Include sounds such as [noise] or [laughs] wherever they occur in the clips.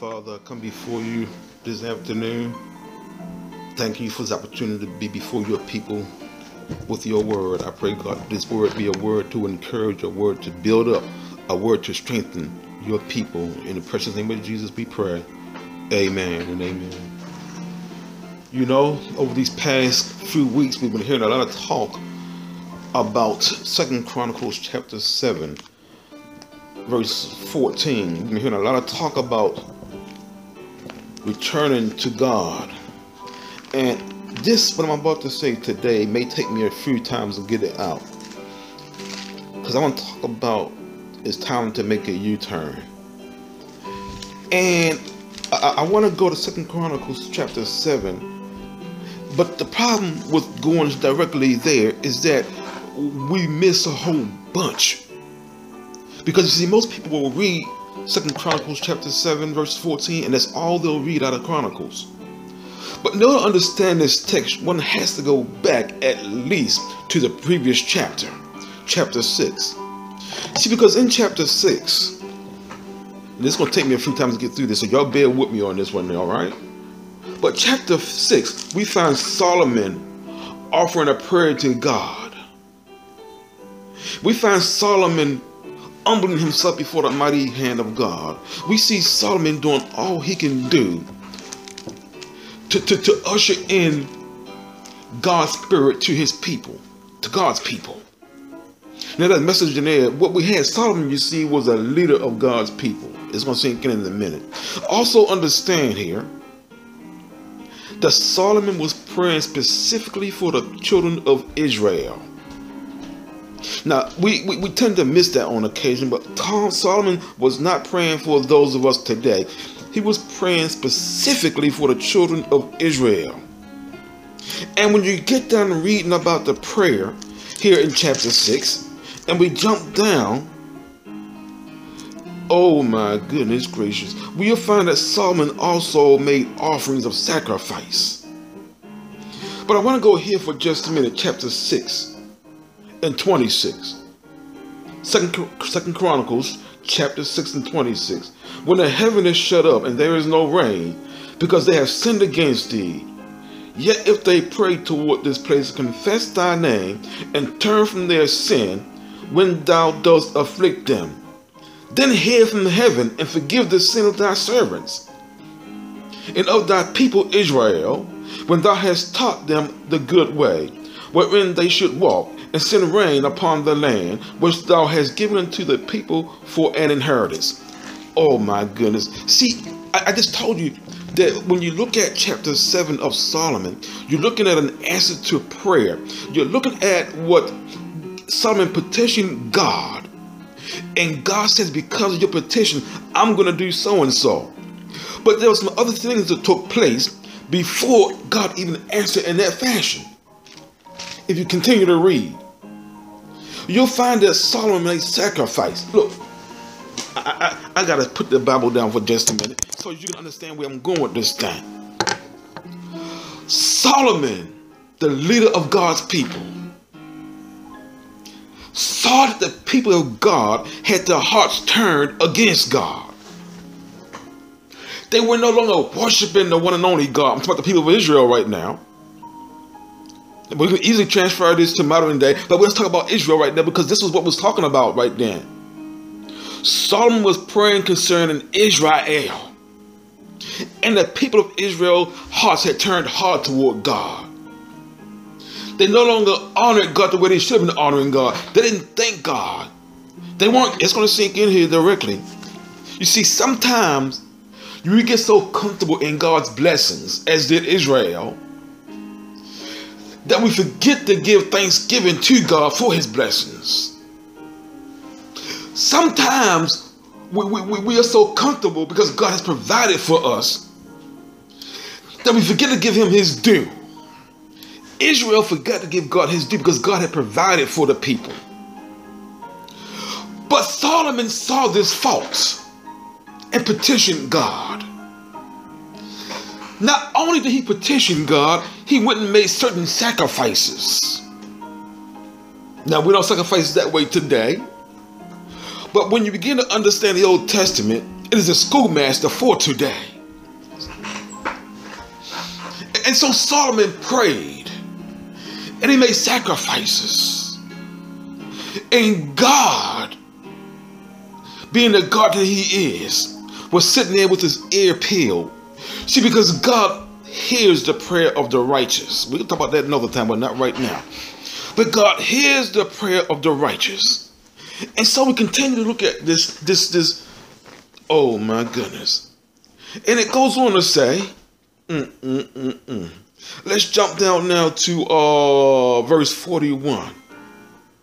Father, I come before you this afternoon. Thank you for this opportunity to be before your people with your word. I pray, God, this word be a word to encourage, a word to build up, a word to strengthen your people. In the precious name of Jesus, we pray. Amen and amen. You know, over these past few weeks, we've been hearing a lot of talk about Second Chronicles chapter 7 verse 14. We've been hearing a lot of talk about returning to God. And this, what I'm about to say today, may take me a few times to get it out. Because I want to talk about it's time to make a U-turn. And I, I want to go to Second Chronicles chapter 7. But the problem with going directly there is that we miss a whole bunch because you see, most people will read Second Chronicles chapter 7, verse 14, and that's all they'll read out of Chronicles. But in order to understand this text, one has to go back at least to the previous chapter, chapter 6. See, because in chapter 6, and this is going to take me a few times to get through this, so y'all bear with me on this one, all right? But chapter 6, we find Solomon offering a prayer to God. We find Solomon humbling himself before the mighty hand of God. We see Solomon doing all he can do to, to, to usher in God's spirit to his people, to God's people. Now that message in there, what we had Solomon, you see, was a leader of God's people. It's going to sink in in a minute. Also understand here that Solomon was praying specifically for the children of Israel. Now, we, we, we, tend to miss that on occasion, but Solomon was not praying for those of us today. He was praying specifically for the children of Israel. And when you get done reading about the prayer here in chapter 6, and we jump down, oh my goodness gracious, we'll find that Solomon also made offerings of sacrifice. But I want to go here for just a minute, chapter 6 and 26. Second, Second Chronicles chapter 6 and 26. When the heaven is shut up and there is no rain, because they have sinned against thee, yet if they pray toward this place, confess thy name, and turn from their sin, when thou dost afflict them, then hear from heaven and forgive the sin of thy servants and of thy people Israel, when thou hast taught them the good way, wherein they should walk, and send rain upon the land which thou hast given unto the people for an inheritance. Oh my goodness. See, I, I just told you that when you look at chapter 7 of Solomon, you're looking at an answer to prayer. You're looking at what Solomon petitioned God. And God says, because of your petition, I'm going to do so and so. But there were some other things that took place before God even answered in that fashion if you continue to read, you'll find that Solomon made sacrifice. Look, I, I, I got to put the Bible down for just a minute so you can understand where I'm going with this thing. Solomon, the leader of God's people, saw that the people of God had their hearts turned against God. They were no longer worshiping the one and only God. I'm talking about the people of Israel right now. We can easily transfer this to modern day, but let's talk about Israel right now because this is what was talking about right then. Solomon was praying concerning Israel. And the people of Israel hearts had turned hard toward God. They no longer honored God the way they should have been honoring God. They didn't thank God. They weren't, it's going to sink in here directly. You see, sometimes you get so comfortable in God's blessings, as did Israel, that we forget to give thanksgiving to God for his blessings. Sometimes we, we, we are so comfortable because God has provided for us that we forget to give him his due. Israel forgot to give God his due because God had provided for the people. But Solomon saw this fault and petitioned God. Not only did he petition God, he went and made certain sacrifices. Now, we don't sacrifice that way today. But when you begin to understand the Old Testament It is a schoolmaster for today. And so Solomon prayed and he made sacrifices. And God, being the God that he is, was sitting there with his ear peeled. See, because God hears the prayer of the righteous. We can talk about that another time, but not right now. But God hears the prayer of the righteous. And so we continue to look at this, this, this, oh my goodness. And it goes on to say, mm, mm, mm, mm. let's jump down now to uh, verse 41.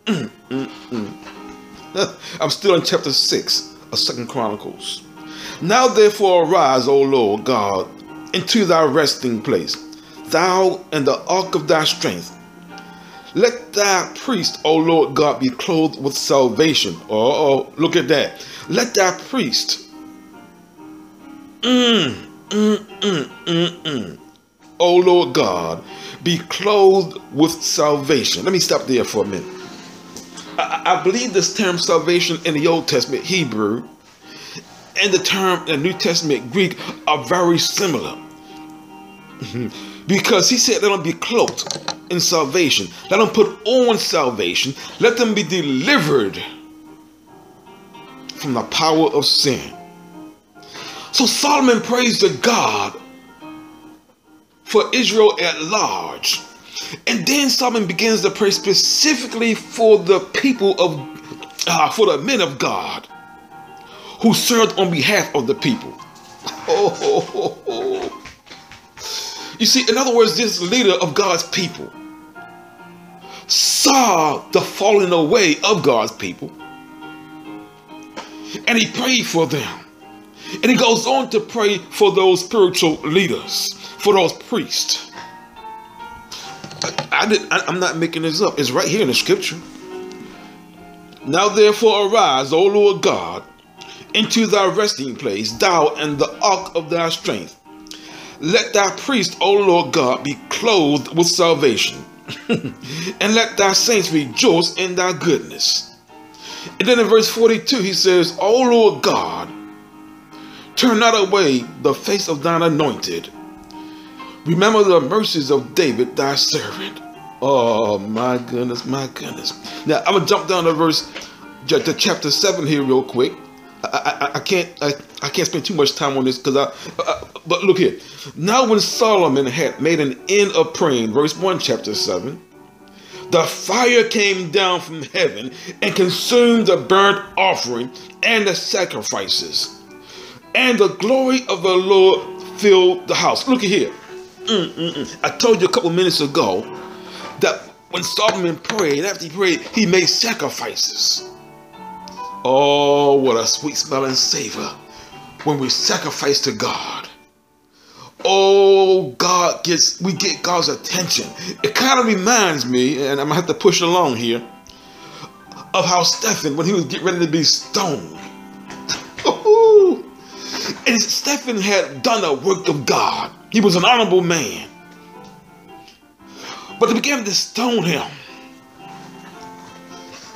Mm, mm, mm. [laughs] I'm still in chapter 6 of Second Chronicles. Now therefore arise, O Lord God, into thy resting place, thou and the ark of thy strength. Let thy priest, O Lord God, be clothed with salvation. Oh, oh look at that. Let thy priest, mm, mm, mm, mm, mm, O Lord God, be clothed with salvation. Let me stop there for a minute. I, I believe this term salvation in the Old Testament Hebrew and the term in the New Testament Greek are very similar. because he said, let them be cloaked in salvation. Let them put on salvation. Let them be delivered from the power of sin. So Solomon prays to God for Israel at large. And then Solomon begins to pray specifically for the people of, uh, for the men of God who served on behalf of the people. [laughs] You see, in other words, this leader of God's people saw the falling away of God's people and he prayed for them. And he goes on to pray for those spiritual leaders, for those priests. I, I did, I, I'm not making this up. It's right here in the scripture. Now therefore arise, O Lord God, into thy resting place, thou and the ark of thy strength. Let thy priest, O Lord God, be clothed with salvation, [laughs] and let thy saints rejoice in thy goodness. And then in verse 42, he says, O Lord God, turn not away the face of thine anointed. Remember the mercies of David, thy servant. Oh, my goodness, my goodness. Now, I'm going to jump down to verse, to chapter 7 here real quick. I, I, can't I, I can't spend too much time on this because I, I, but look here. Now when Solomon had made an end of praying verse 1 chapter 7 the fire came down from heaven and consumed the burnt offering and the sacrifices. And the glory of the Lord filled the house. Look here. Mm, mm, mm. I told you a couple minutes ago that when Solomon prayed after he prayed he made sacrifices Oh, what a sweet smelling savor when we sacrifice to God. Oh, God gets, we get God's attention. It kind of reminds me, and I'm gonna have to push along here, of how Stephen, when he was getting ready to be stoned, [laughs] and Stephen had done the work of God. He was an honorable man. But they began to stone him.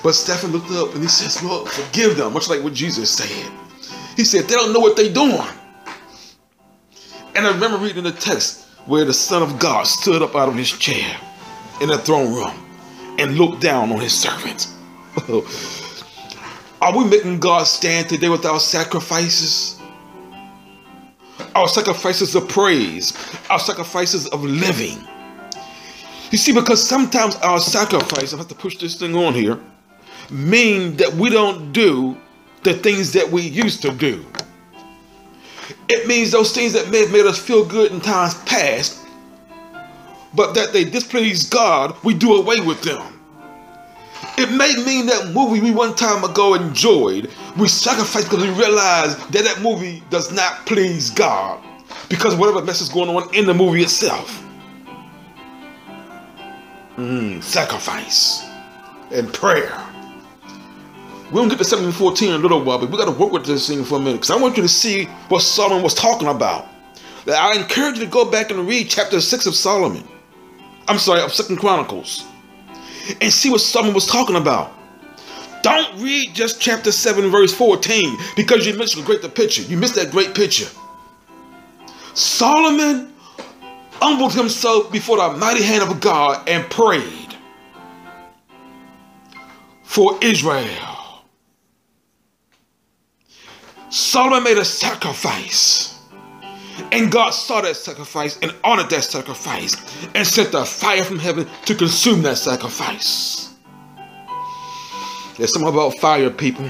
But Stephen looked up and he says, Lord, forgive them, much like what Jesus said. He said, they don't know what they're doing. And I remember reading the text where the Son of God stood up out of his chair in the throne room and looked down on his servants. [laughs] Are we making God stand today with our sacrifices? Our sacrifices of praise, our sacrifices of living. You see, because sometimes our sacrifice, I have to push this thing on here, mean that we don't do the things that we used to do. It means those things that may have made us feel good in times past, but that they displease God, we do away with them. It may mean that movie we one time ago enjoyed, we sacrifice because we realize that that movie does not please God because whatever mess is going on in the movie itself. Mm, sacrifice and prayer. We're gonna get to 714 in a little while, but we gotta work with this thing for a minute because I want you to see what Solomon was talking about. I encourage you to go back and read chapter 6 of Solomon. I'm sorry, of Second Chronicles. And see what Solomon was talking about. Don't read just chapter 7, verse 14, because you missed the great the picture. You missed that great picture. Solomon humbled himself before the mighty hand of God and prayed for Israel. Solomon made a sacrifice. And God saw that sacrifice and honored that sacrifice and sent the fire from heaven to consume that sacrifice. There's something about fire, people.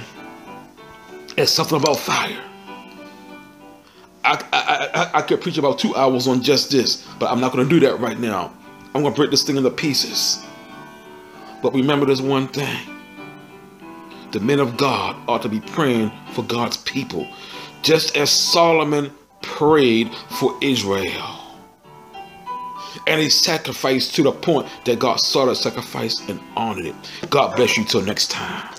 There's something about fire. I, I, I, I could preach about two hours on just this, but I'm not going to do that right now. I'm going to break this thing into pieces. But remember this one thing. The men of God ought to be praying for God's people, just as Solomon prayed for Israel. And he sacrificed to the point that God saw the sacrifice and honored it. God bless you till next time.